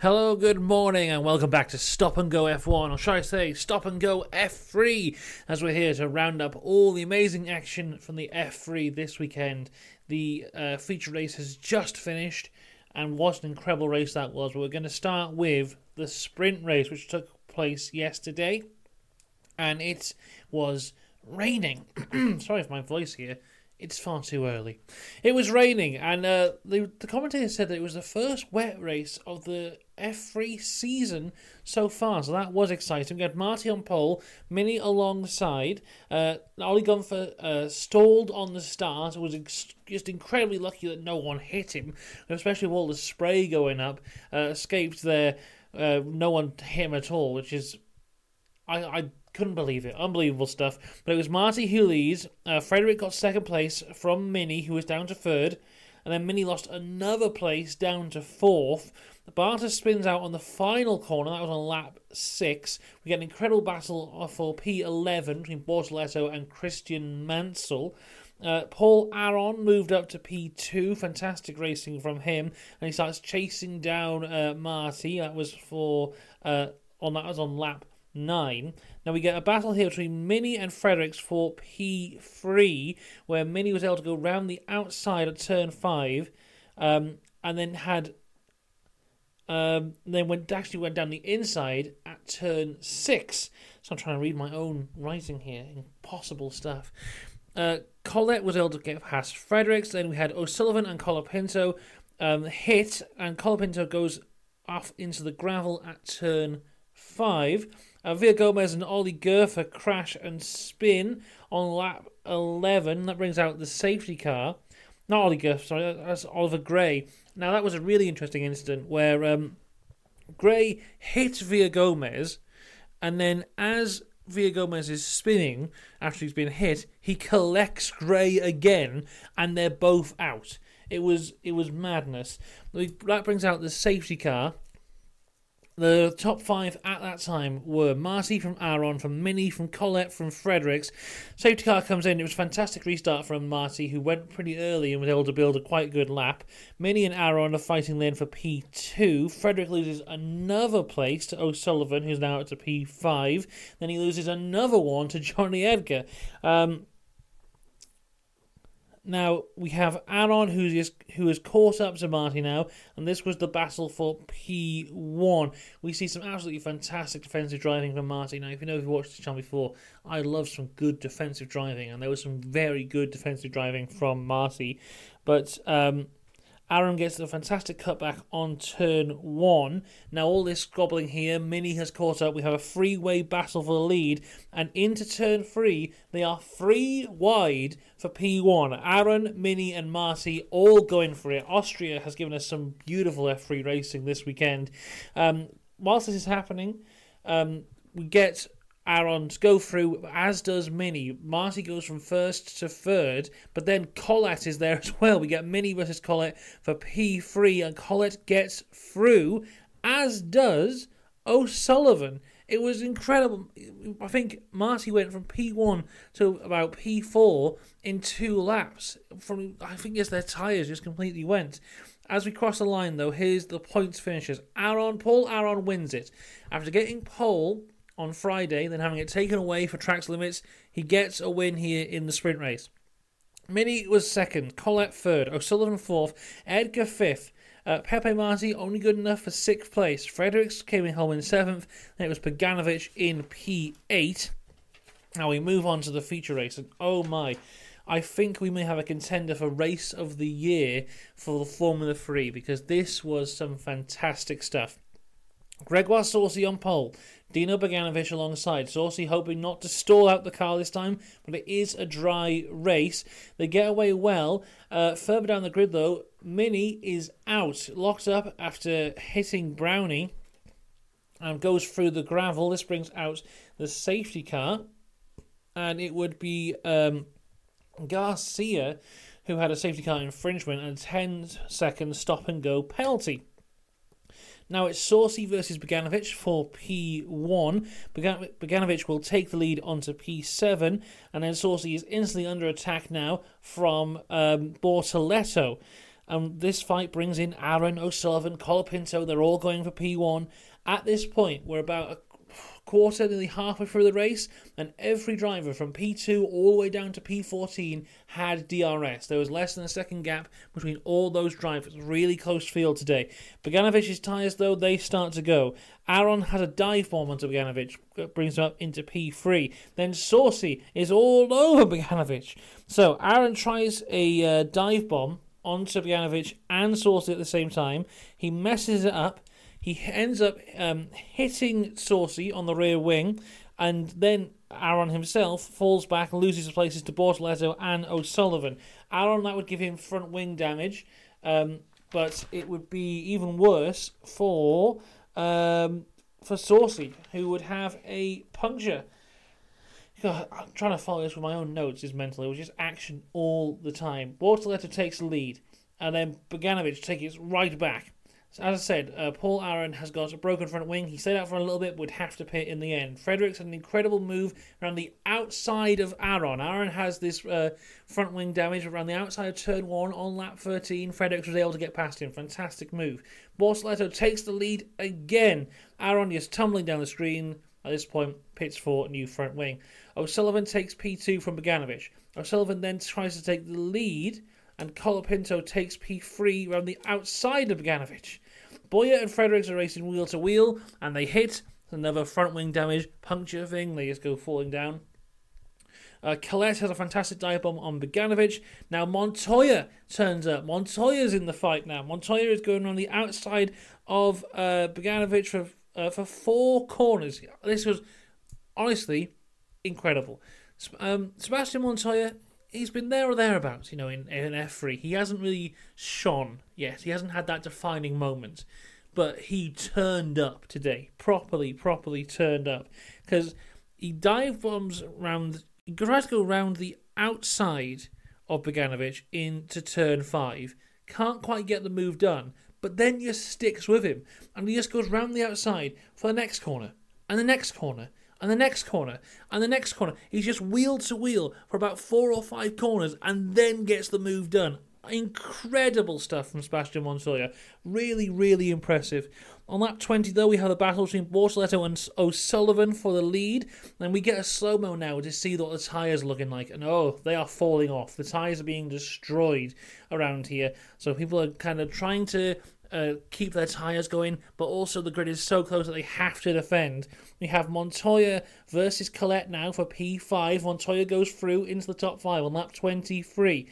Hello, good morning, and welcome back to Stop and Go F1, or should I say Stop and Go F3, as we're here to round up all the amazing action from the F3 this weekend. The uh, feature race has just finished, and what an incredible race that was. We're going to start with the sprint race, which took place yesterday, and it was raining. Sorry for my voice here. It's far too early. It was raining, and uh, the, the commentator said that it was the first wet race of the F3 season so far, so that was exciting. We had Martí on pole, Mini alongside. Uh, Ollie Gunther uh, stalled on the start. It was ex- just incredibly lucky that no one hit him, especially with all the spray going up. Uh, escaped there, uh, no one hit him at all, which is. I, I couldn't believe it. Unbelievable stuff. But it was Martí who leads. Uh, Frederick got second place from Mini, who was down to third. And then Mini lost another place down to fourth. Barter spins out on the final corner. That was on lap six. We get an incredible battle for P11 between Bortoleto and Christian Mansell. Uh, Paul Aron moved up to P2. Fantastic racing from him, and he starts chasing down uh, Martí. That was for uh, on that was on lap 9. Now we get a battle here between Mini and Fredericks for P3, where Mini was able to go round the outside at turn 5, um, and then had. Um, then went actually went down the inside at turn six. So I'm trying to read my own writing here. Impossible stuff. Uh, Collet was able to get past Fredericks. Then we had O'Sullivan and Colapinto um, hit, and Colapinto goes off into the gravel at turn five. Uh, Gomez and Ollie Gerfer crash and spin on lap 11. That brings out the safety car. Not Ollie Gerfer, sorry, that's Oliver Gray. Now, that was a really interesting incident where um, Gray hit Villagómez, and then as Villagómez is spinning after he's been hit, he collects Gray again, and they're both out. It was it was madness. That brings out the safety car, the top five at that time were Martí from Aron, from Mini, from Collet, from Fredericks. Safety car comes in. It was a fantastic restart from Martí, who went pretty early and was able to build a quite good lap. Mini and Aron are fighting then for P2. Frederick loses another place to O'Sullivan, who's now up to P5. Then he loses another one to Jonny Edgar. Um, now we have Aron, who is who is caught up to Martí now, and this was the battle for P one. We see some absolutely fantastic defensive driving from Martí. Now, if you know if you watched the channel before, I love some good defensive driving, and there was some very good defensive driving from Martí. But um, Aron gets a fantastic cutback on turn one. Now, all this squabbling here, Mini has caught up. We have a three-way battle for the lead, and into turn three, they are three wide for P1. Aron, Mini, and Martí all going for it. Austria has given us some beautiful F3 racing this weekend. Um, whilst this is happening, um, we get Aron to go through, as does Mini. Martí goes from first to third, but then Collet is there as well. We get Mini versus Collet for P3, and Collet gets through, as does O'Sullivan. It was incredible. I think Martí went from P1 to about P4 in two laps. From I think yes, their tyres just completely went. As we cross the line, though, here's the points finishes. Aron, Paul Aron wins it after getting pole on Friday, then having it taken away for tracks limits, he gets a win here in the sprint race. Mini was second, Collet third, O'Sullivan fourth, Edgar fifth. Uh, Pepe Martí only good enough for sixth place. Fredericks came home in seventh. Then it was Beganovic in P8. Now we move on to the feature race, and oh my, I think we may have a contender for race of the year for the Formula 3 because this was some fantastic stuff. Gregoire Saucy on pole, Dino Beganovic alongside. Saucy hoping not to stall out the car this time, but it is a dry race. They get away well. Uh, further down the grid, though, Mini is out, locked up after hitting Brownie, and goes through the gravel. This brings out the safety car, and it would be um, Garcia who had a safety car infringement and a 10 second stop and go penalty. Now it's Saucy versus Beganovic for P1. Beganovic will take the lead onto P7, and then Saucy is instantly under attack now from um, Bortoleto. And this fight brings in Aron, O'Sullivan, Colapinto. They're all going for P1. At this point, we're about quarter, nearly halfway through the race, and every driver from P2 all the way down to P14 had DRS. There was less than a second gap between all those drivers. Really close field today. Beganovic's tyres, though, they start to go. Aron has a dive bomb onto Beganovic, brings him up into P3. Then Saucy is all over Beganovic. So Aron tries a uh, dive bomb onto Beganovic and Saucy at the same time. He messes it up he ends up um, hitting Saucy on the rear wing, and then Aron himself falls back and loses places to Bortoleto and O'Sullivan. Aron, that would give him front wing damage, um, but it would be even worse for um, for Saucy, who would have a puncture. God, I'm trying to follow this with my own notes. Is mentally, it was just action all the time. Bortoleto takes the lead, and then Beganovic takes it right back. So as I said, uh, Paul Aron has got a broken front wing. He stayed out for a little bit, would have to pit in the end. Fredericks had an incredible move around the outside of Aron. Aron has this uh, front wing damage around the outside of turn one on lap 13. Fredericks was able to get past him. Fantastic move. Bortoleto takes the lead again. Aron is tumbling down the screen. At this point, pits for new front wing. O'Sullivan takes P2 from Beganovic. O'Sullivan then tries to take the lead, and Colapinto takes P3 around the outside of Beganovic. Bowyer and Fredericks are racing wheel to wheel, and they hit another front wing damage puncture thing. They just go falling down. Uh, Collet has a fantastic dive bomb on Beganovic. Now Montoya turns up. Montoya's in the fight now. Montoya is going on the outside of uh, Beganovic for uh, for four corners. This was honestly incredible. Um, Sebastian Montoya he's been there or thereabouts, you know, in, in F3. He hasn't really shone yet. He hasn't had that defining moment. But he turned up today. Properly, properly turned up. Because he dive bombs around, he tries to go around the outside of Beganovic into turn five. Can't quite get the move done. But then just sticks with him. And he just goes round the outside for the next corner. And the next corner and the next corner, and the next corner. He's just wheel to wheel for about four or five corners and then gets the move done. Incredible stuff from Sebastian Montoya. Really, really impressive. On lap 20, though, we have the battle between Bortoleto and O'Sullivan for the lead. And we get a slow mo now to see what the tyres are looking like. And oh, they are falling off. The tyres are being destroyed around here. So people are kind of trying to uh, keep their tyres going, but also the grid is so close that they have to defend. We have Montoya versus Collet now for P5. Montoya goes through into the top five on lap 23.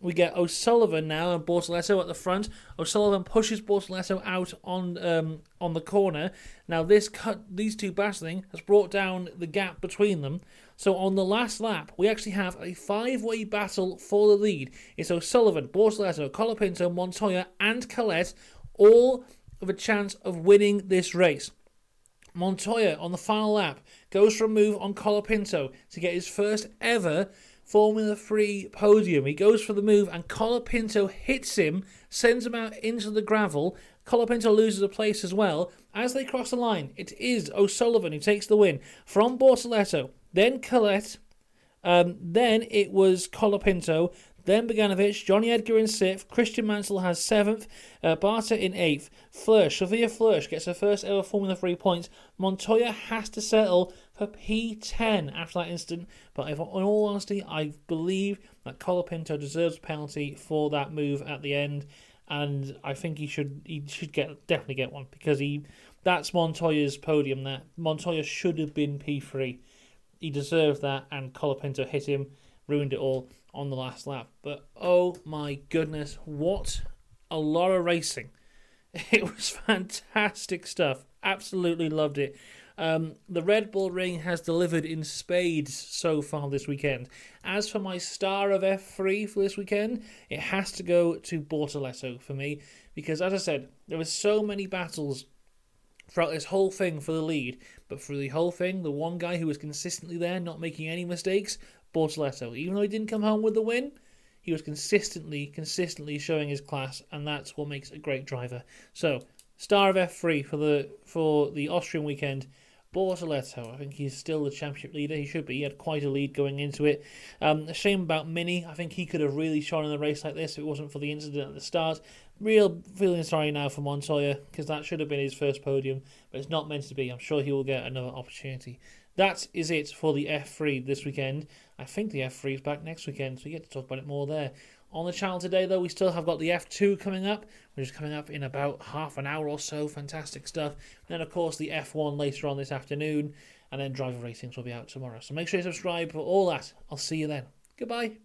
We get O'Sullivan now and Bortoleto at the front. O'Sullivan pushes Bortoleto out on um, on the corner. Now this cut these two battling has brought down the gap between them. So on the last lap, we actually have a five-way battle for the lead. It's O'Sullivan, Bortoleto, Colapinto, Montoya, and Collet all of a chance of winning this race. Montoya on the final lap goes for a move on Colapinto to get his first ever Formula 3 podium. He goes for the move and Colapinto hits him, sends him out into the gravel. Colapinto loses a place as well. As they cross the line, it is O'Sullivan who takes the win from Bortoleto, then Collet, um, then it was Colapinto, then Beganovic, Jonny Edgar in sixth, Christian Mansell has seventh, uh, Barter in eighth, Flörsch, Sophia gets her first ever Formula 3 points. Montoya has to settle for P10 after that incident, but if, in all honesty, I believe that Colapinto deserves a penalty for that move at the end, and I think he should he should get definitely get one because he that's Montoya's podium. That Montoya should have been P3. He deserved that, and Colapinto hit him, ruined it all on the last lap. But oh my goodness, what a lot of racing! It was fantastic stuff. Absolutely loved it. Um, the Red Bull Ring has delivered in spades so far this weekend. As for my star of F3 for this weekend, it has to go to Bortoleto for me because, as I said, there were so many battles throughout this whole thing for the lead. But for the whole thing, the one guy who was consistently there, not making any mistakes, Bortoleto. Even though he didn't come home with the win, he was consistently, consistently showing his class, and that's what makes a great driver. So, star of F3 for the for the Austrian weekend, Bortoleto. I think he's still the championship leader. He should be. He had quite a lead going into it. Um, a shame about Mini. I think he could have really shone in a race like this if it wasn't for the incident at the start. Real feeling sorry now for Montoya because that should have been his first podium, but it's not meant to be. I'm sure he will get another opportunity. That is it for the F3 this weekend. I think the F3 is back next weekend, so we get to talk about it more there. On the channel today, though, we still have got the F2 coming up, which is coming up in about half an hour or so. Fantastic stuff. And then, of course, the F1 later on this afternoon, and then driver ratings will be out tomorrow. So make sure you subscribe for all that. I'll see you then. Goodbye.